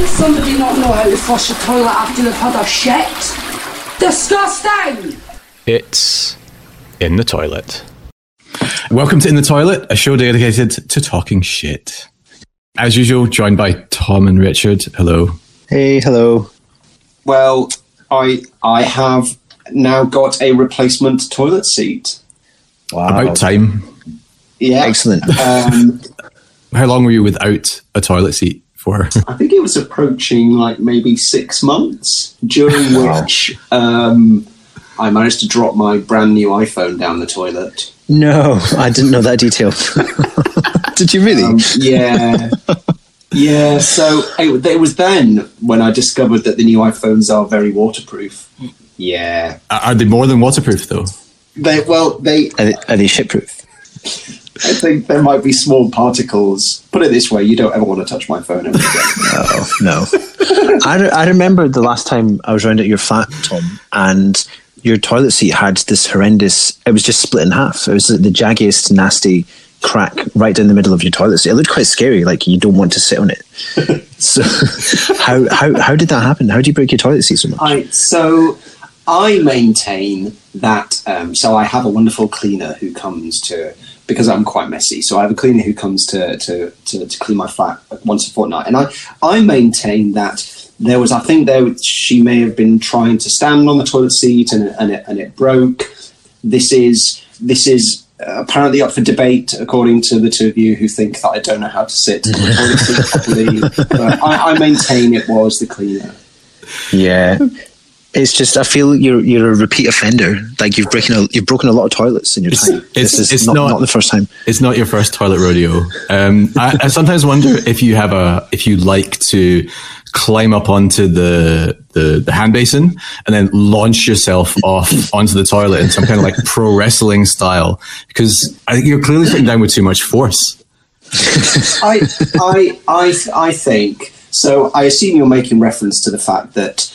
Does somebody not know how to flush a toilet after they've had a shit? Disgusting! It's in the toilet. Welcome to In the Toilet, a show dedicated to talking shit. As usual, joined by Tom and Richard. Hello. Hey, hello. Well, I I have now got a replacement toilet seat. Wow. About time. Yeah, Excellent. Um, How long were you without a toilet seat for? I think it was approaching like maybe six months, during which um, I managed to drop my brand new iPhone down the toilet. No, I didn't know that detail. Did you really? Um, yeah. Yeah, so it, it was then when I discovered that the new iPhones are very waterproof. Yeah, Are they more than waterproof, though? they well they are, they, are they shitproof? I think there might be small particles. Put it this way: you don't ever want to touch my phone ever again. Oh, no. I, re- I remember the last time I was round at your flat, Tom, and your toilet seat had this horrendous, it was just split in half. It was the jaggiest, nasty crack right down the middle of your toilet seat. It looked quite scary, like you don't want to sit on it. so, how, how, how did that happen? How did you break your toilet seat so much? I so I maintain that. Um, so I have a wonderful cleaner who comes to because I'm quite messy. So I have a cleaner who comes to to, to, to clean my flat once a fortnight, and I I maintain that. There was, I think, there she may have been trying to stand on the toilet seat, and, it- and it and it broke. This is this is apparently up for debate, according to the two of you who think that I don't know how to sit on the toilet seat properly. But I, I maintain it was the cleaner. Yeah. It's just I feel you're you're a repeat offender. Like you've broken a, you've broken a lot of toilets in your It's- time. it's- this is it's not, not- not the first time. It's not your first toilet rodeo. Um, I, I sometimes wonder if you have a, if you like to climb up onto the, the, the hand basin and then launch yourself off onto the toilet in some kind of like pro wrestling style, because I think you're clearly sitting down with too much force. I, I, I, I think so. I assume you're making reference to the fact that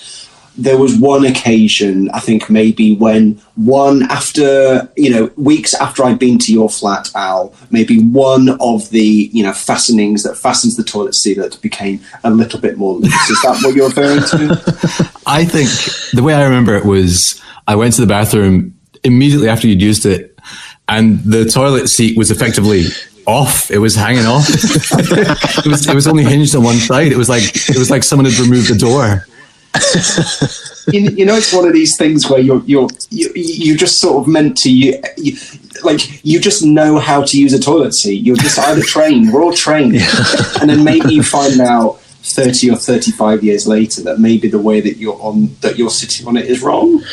there was one occasion, I think maybe when one after you know weeks after I'd been to your flat, Al, maybe one of the you know fastenings that fastens the toilet seat that became a little bit more loose. Is that what you're referring to? I think the way I remember it was I went to the bathroom immediately after you'd used it, and the toilet seat was effectively off. It was hanging off. it was it was only hinged on one side. It was like it was like someone had removed the door. you, you know, it's one of these things where you're you're you, you just sort of meant to you, you like you just know how to use a toilet seat. You're just either trained. We're all trained, and then maybe you find out thirty or thirty-five years later that maybe the way that you're on that you're sitting on it is wrong.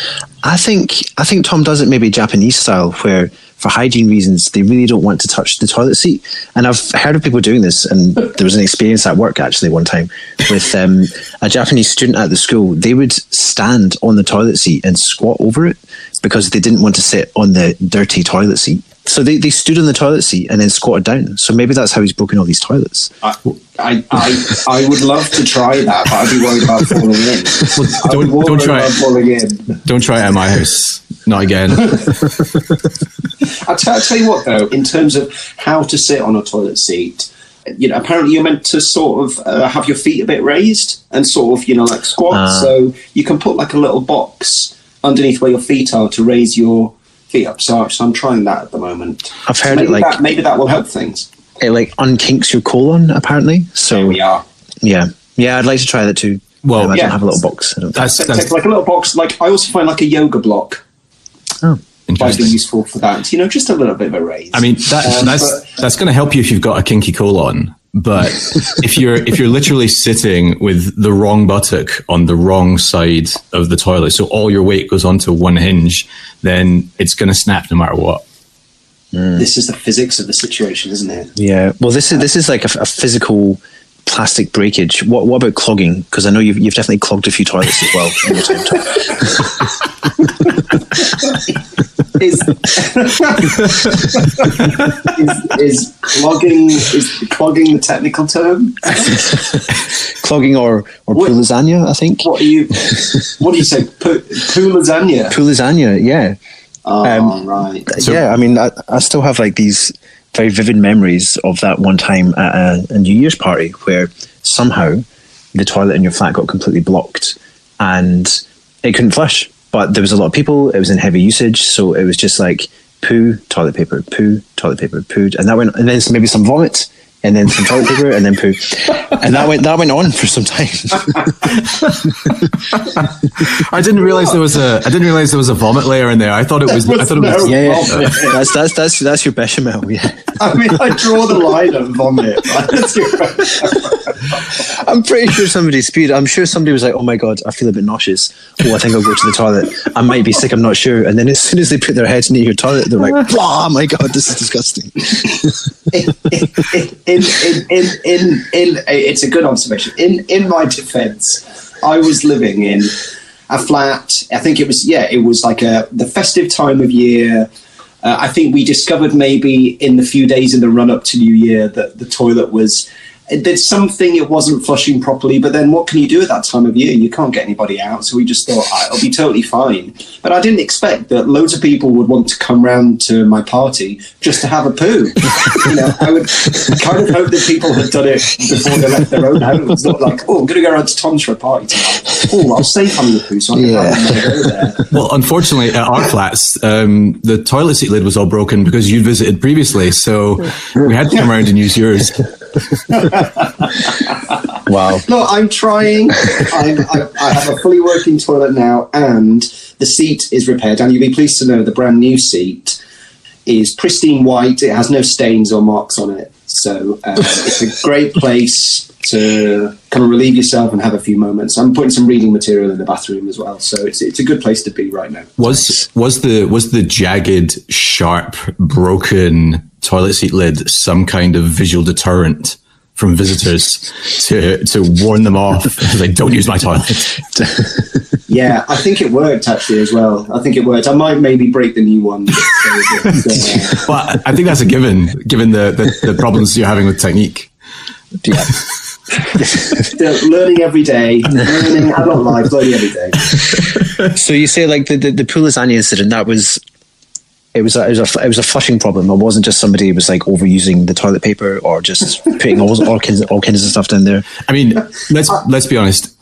I think I think Tom does it maybe Japanese style, where for hygiene reasons they really don't want to touch the toilet seat. And I've heard of people doing this, and there was an experience at work actually one time with um, a Japanese student at the school. They would stand on the toilet seat and squat over it because they didn't want to sit on the dirty toilet seat. So they, they stood on the toilet seat and then squatted down. So maybe that's how he's broken all these toilets. I, I, I, I would love to try that, but I'd be worried about falling in. I'd Don't- don't try about it. falling in. Don't try it at my house. Not again. I'll, tell- I'll tell you what, though, in terms of how to sit on a toilet seat, you know, apparently you're meant to sort of uh, have your feet a bit raised and sort of, you know, like squat. Ah. So you can put like a little box underneath where your feet are to raise your feet up. So, so I'm trying that at the moment. I've So heard it maybe like that, maybe that will help things. it like unkinks your colon apparently. So There we are. yeah, yeah, I'd like to try that too. Well, Um, I yeah. don't have a little box. I don't. That's, that's like a little box. Like I also find like a yoga block Oh. might be useful for that. You know, just a little bit of a raise. I mean, that, Um, that's but- that's going to help you if you've got a kinky colon. But if you're if you're literally sitting with the wrong buttock on the wrong side of the toilet, so all your weight goes onto one hinge, then it's going to snap no matter what. this is the physics of the situation, isn't it? Yeah. Well, this is this is like a, a physical plastic breakage. What what about clogging? Because I know you've you've definitely clogged a few toilets as well in your time. Is, is is clogging is clogging the technical term? clogging or or What- lasagna. I think What are you? What do you say? Poo, poo lasagna? poo lasagna. Yeah. Oh, Um, right. So- yeah. I mean, I, I still have like these very vivid memories of that one time at a, a New Year's party where somehow the toilet in your flat got completely blocked and it couldn't flush. But there was a lot of people. It was in heavy usage, so it was just like poo, toilet paper, poo, toilet paper, poo, and that went. And then maybe some vomit, and then some toilet paper, and then poo, and that went that went on for some time. I didn't realize there was a I didn't realize there was a vomit layer in there. I thought it was I thought it was yeah, yeah. That's that's that's that's your bechamel. Yeah, I mean, I draw the line at vomit. I'm pretty sure somebody spewed. I'm sure somebody was like, "Oh my god, I feel a bit nauseous. Oh, I think I'll go to the toilet. I might be sick. I'm not sure." And then as soon as they put their heads near your toilet, they're like, "Oh my god, this is disgusting." in, in, in, in, in, it's a good observation. In, in my defense, I was living in a flat. I think it was, yeah, it was like a, the festive time of year. Uh, I think we discovered maybe in the few days in the run up to New Year that the toilet was. There's something it wasn't flushing properly, but then what can you do at that time of year? You can't get anybody out, so we just thought "Ah, it'll be totally fine. But I didn't expect that loads of people would want to come round to my party just to have a poo. you know, I would kind of hope that people had done it before they left their own homes. Not like, oh, I'm going to go around to Tom's for a party tonight. Oh, I'll save having the poo, so I can Yeah. have it when I go there. Well, unfortunately, at our flats, um, the toilet seat lid was all broken because you visited previously, so we had to come around and use yours. Wow. No, I'm trying. I'm, I, I have a fully working toilet now, and the seat is repaired. And you'll be pleased to know the brand new seat is pristine white. It has no stains or marks on it. So um, it's a great place to kind of relieve yourself and have a few moments. I'm putting some reading material in the bathroom as well, so it's it's a good place to be right now. Was was the was the jagged, sharp, broken toilet seat lid some kind of visual deterrent from visitors to to warn them off? like, don't use my toilet. Yeah, I think it worked actually as well. I think it worked. I might maybe break the new one. But, Well, I think that's a given, given the, the, the problems you're having with technique. Yeah. Learning every day, learning adult life, learning every day. So you say like the the, the poo lasagna incident that was. It was, a, it, was a, it was a flushing problem. It wasn't just somebody who was like overusing the toilet paper or just putting all, all, kinds, all kinds of stuff down there. I mean, let's let's be honest.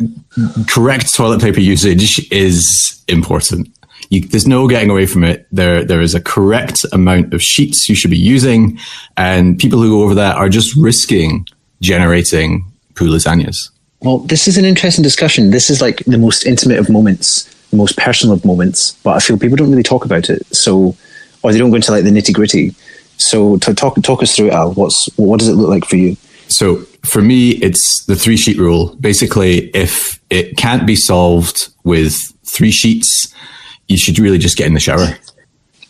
Correct toilet paper usage is important. You, there's no getting away from it. There there is a correct amount of sheets you should be using, and people who go over that are just risking generating poo lasagnas. Well, this is an interesting discussion. This is like the most intimate of moments, the most personal of moments, but I feel people don't really talk about it. So, or they don't go into like the nitty gritty. So, to talk talk us through it, Al. What's what does it look like for you? So for me, it's the three sheet rule. Basically, if it can't be solved with three sheets, you should really just get in the shower.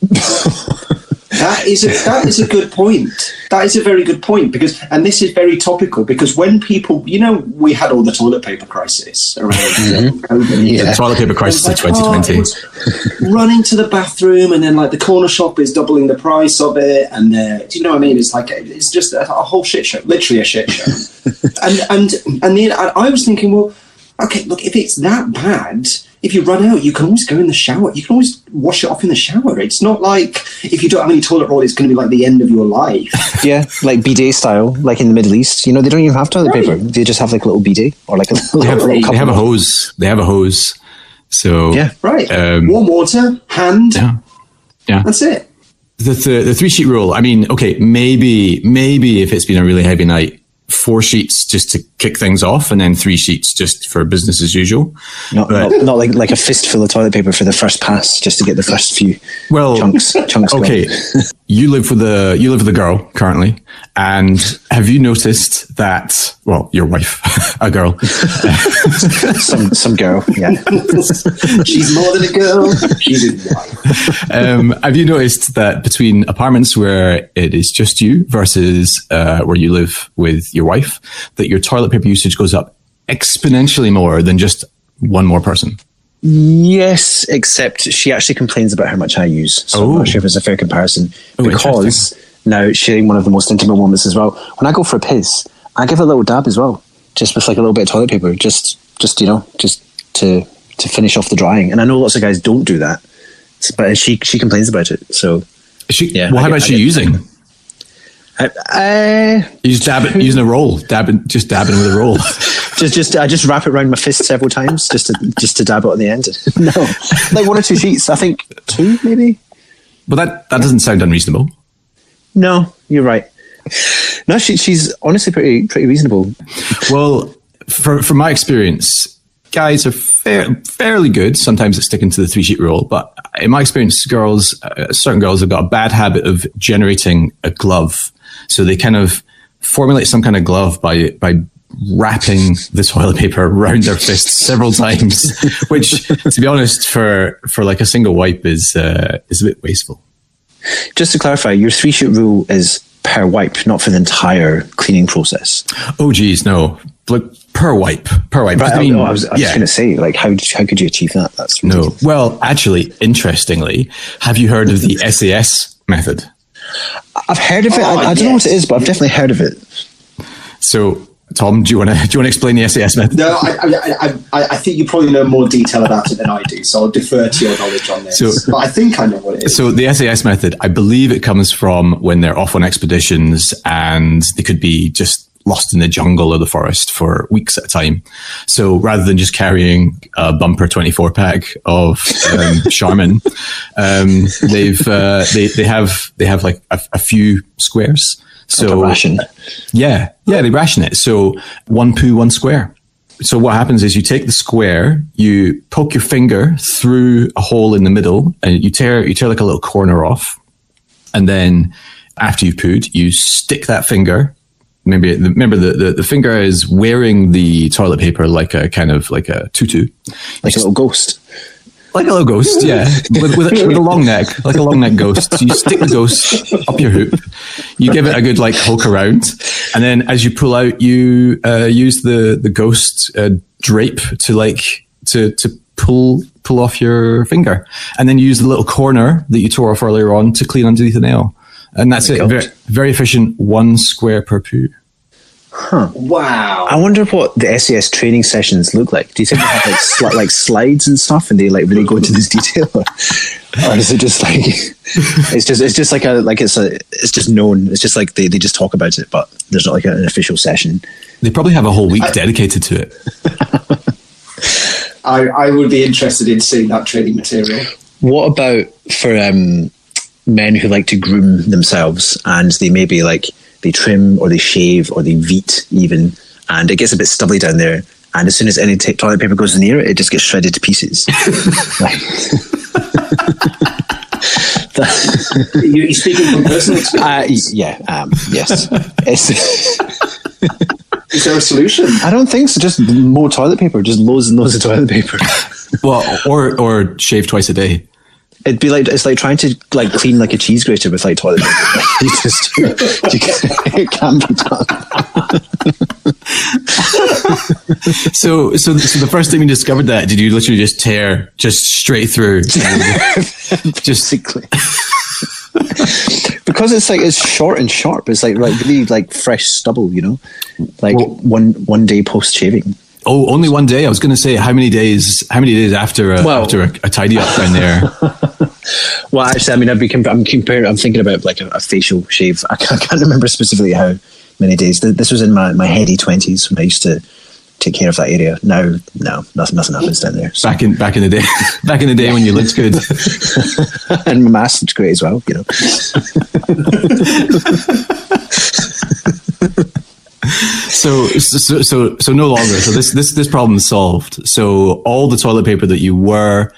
That is a, that is a good point. That is a very good point because, and this is very topical because when people, you know, we had all the toilet paper crisis around COVID. Yeah. The toilet paper crisis of like, 2020. oh, running to the bathroom, and then like the corner shop is doubling the price of it, and uh, do you know what I mean? It's like it's just a, a whole shit show, literally a shit show. and and and then I, I was thinking, well, okay, look, if it's that bad, if you run out, you can always go in the shower. You can always wash it off in the shower. It's not like if you don't have any toilet roll, it's going to be like the end of your life. Yeah, like bidet style, like in the Middle East. You know, they don't even have toilet Right. paper. They just have like a little bidet or like a little, They have, little they have a hose. They have a hose. So Yeah. Right? Um, Warm water, hand. yeah, yeah. That's it. The, the the three sheet rule. I mean, okay, maybe maybe if it's been a really heavy night, four sheets just to kick things off, and then three sheets just for business as usual. Not, But- not, not like like a fistful of toilet paper for the first pass, just to get the first few Well, chunks. chunks okay, you live with a you live with a girl currently, and have you noticed that? Well, your wife, a girl. some some girl. Yeah, She's more than a girl. She's a wife. um, have you noticed that between apartments where it is just you versus uh, where you live with your wife, that your toilet paper usage goes up exponentially more than just one more person? yes, except she actually complains about how much I use. So I'm Oh. not sure if it's a fair comparison Oh, because now sharing one of the most intimate moments as well. When I go for a piss, I give a little dab as well, just with like a little bit of toilet paper, just just you know, just to to finish off the drying. And I know lots of guys don't do that, but she she complains about it. So She, Yeah, well, how get- about I she get- using? I, I You just dab it, using a roll, dabbing, just dabbing with a roll. just, just, I just wrap it around my fist several times just to, just to dab it on the end. no, like one or two sheets. I think two, maybe. But that that doesn't sound unreasonable. No, you're right. No, she, she's honestly pretty, pretty reasonable. Well, for, from my experience, guys are fair, fairly good sometimes at sticking to the three sheet rule. But in my experience, girls, uh, certain girls have got a bad habit of generating a glove. So they kind of formulate some kind of glove by, by wrapping the toilet paper around their fist several times, which, to be honest, for, for like a single wipe is, uh, is a bit wasteful. Just to clarify, your three sheet rule is per wipe, not for the entire cleaning process. Oh, geez, no. Like per wipe, per wipe. Right, I mean, I was, I was yeah. going to say, like, how did, how could you achieve that? That's No. ridiculous. Well, actually, interestingly, have you heard of the SAS method? I've heard of it. I, oh, I don't know what it is, but I've definitely heard of it. So, Tom, do you want to do you want to explain the SAS method? No, I, I, I, I, I think you probably know more detail about it than I do, so I'll defer to your knowledge on this. So- but I think I know what it is. So the SAS method, I believe it comes from when they're off on expeditions and they could be just lost in the jungle or the forest for weeks at a time. So rather than just carrying a bumper 24 pack of um, Charmin, um, they've uh, they they have they have like a, a few squares. So ration. Yeah, yeah, they ration it. So one poo, one square. So what happens is you take the square, you poke your finger through a hole in the middle, and you tear you tear like a little corner off, and then after you've pooed, you stick that finger. Maybe remember the, the, the finger is wearing the toilet paper like a kind of like a tutu, Like a little ghost. like a little ghost, yeah, with, with, a, with a long neck, like a long neck ghost. So you stick the ghost up your hoop, you give it a good like hook around, and then as you pull out, you uh, use the the ghost uh, drape to like to to pull pull off your finger, and then you use the little corner that you tore off earlier on to clean underneath the nail, and that's it. Very, very efficient, one square per poo. Huh. Wow. I wonder what the SAS training sessions look like. Do you think they have like, sli- like slides and stuff, and they like really go into this detail, or, or is it just like it's just it's just like a like it's a it's just known. It's just like they, they just talk about it, but there's not like an official session. They probably have a whole week dedicated to it. I, I would be interested in seeing that training material. What about for um, men who like to groom themselves and they maybe like they trim or they shave or they veet even, and it gets a bit stubbly down there. And as soon as any t- toilet paper goes near it, it just gets shredded to pieces. You, you're speaking from personal experience. Uh, yeah, um, yes. It's, Is there a solution? I don't think so. Just more toilet paper, just loads and loads of toilet paper. Well, or or shave twice a day. It'd be like it's like trying to like clean like a cheese grater with like toilet paper. you just you can, it can be done. So, so, so the first time you discovered that, did you literally just tear just straight through? just Basically. because it's like it's short and sharp. It's like like really like fresh stubble, you know, like Well- one one day post shaving. Oh, only one day. I was going to say how many days? How many days after a, Well- after a, a tidy up down there? Well, actually, I mean, I'd be comp- I'm comparing. I'm thinking about like a, a facial shave. I can't, I can't remember specifically how many days. This was in my, my heady twenties when I used to take care of that area. Now, no, nothing, nothing happens down there. So. back in back in the day, back in the day when you looked good. and my mask looks great as well. You know, So, so, so, so no longer. So this this this problem is solved. So all the toilet paper that you were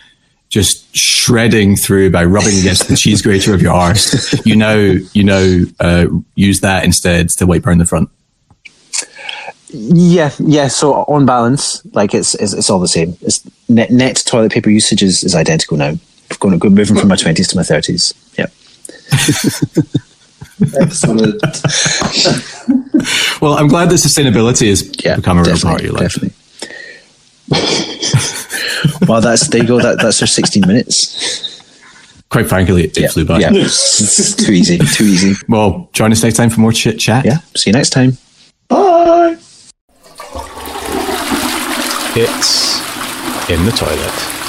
just shredding through by rubbing against the cheese grater of your arse, you now you now uh, use that instead to wipe around the front. yeah, yeah. So on balance, like it's it's, it's all the same. It's net net toilet paper usage is, is identical now. I've gone good moving from my twenties to my thirties. Yeah. Excellent. Well, I'm glad that sustainability has Yeah, become a real part of your life. Definitely. well, that's there you go. That that's our sixteen minutes. Quite frankly, it, it flew by. Yeah, too easy, too easy. Well, join us next time for more chit chat. Yeah. See you next time. Bye. It's in the toilet.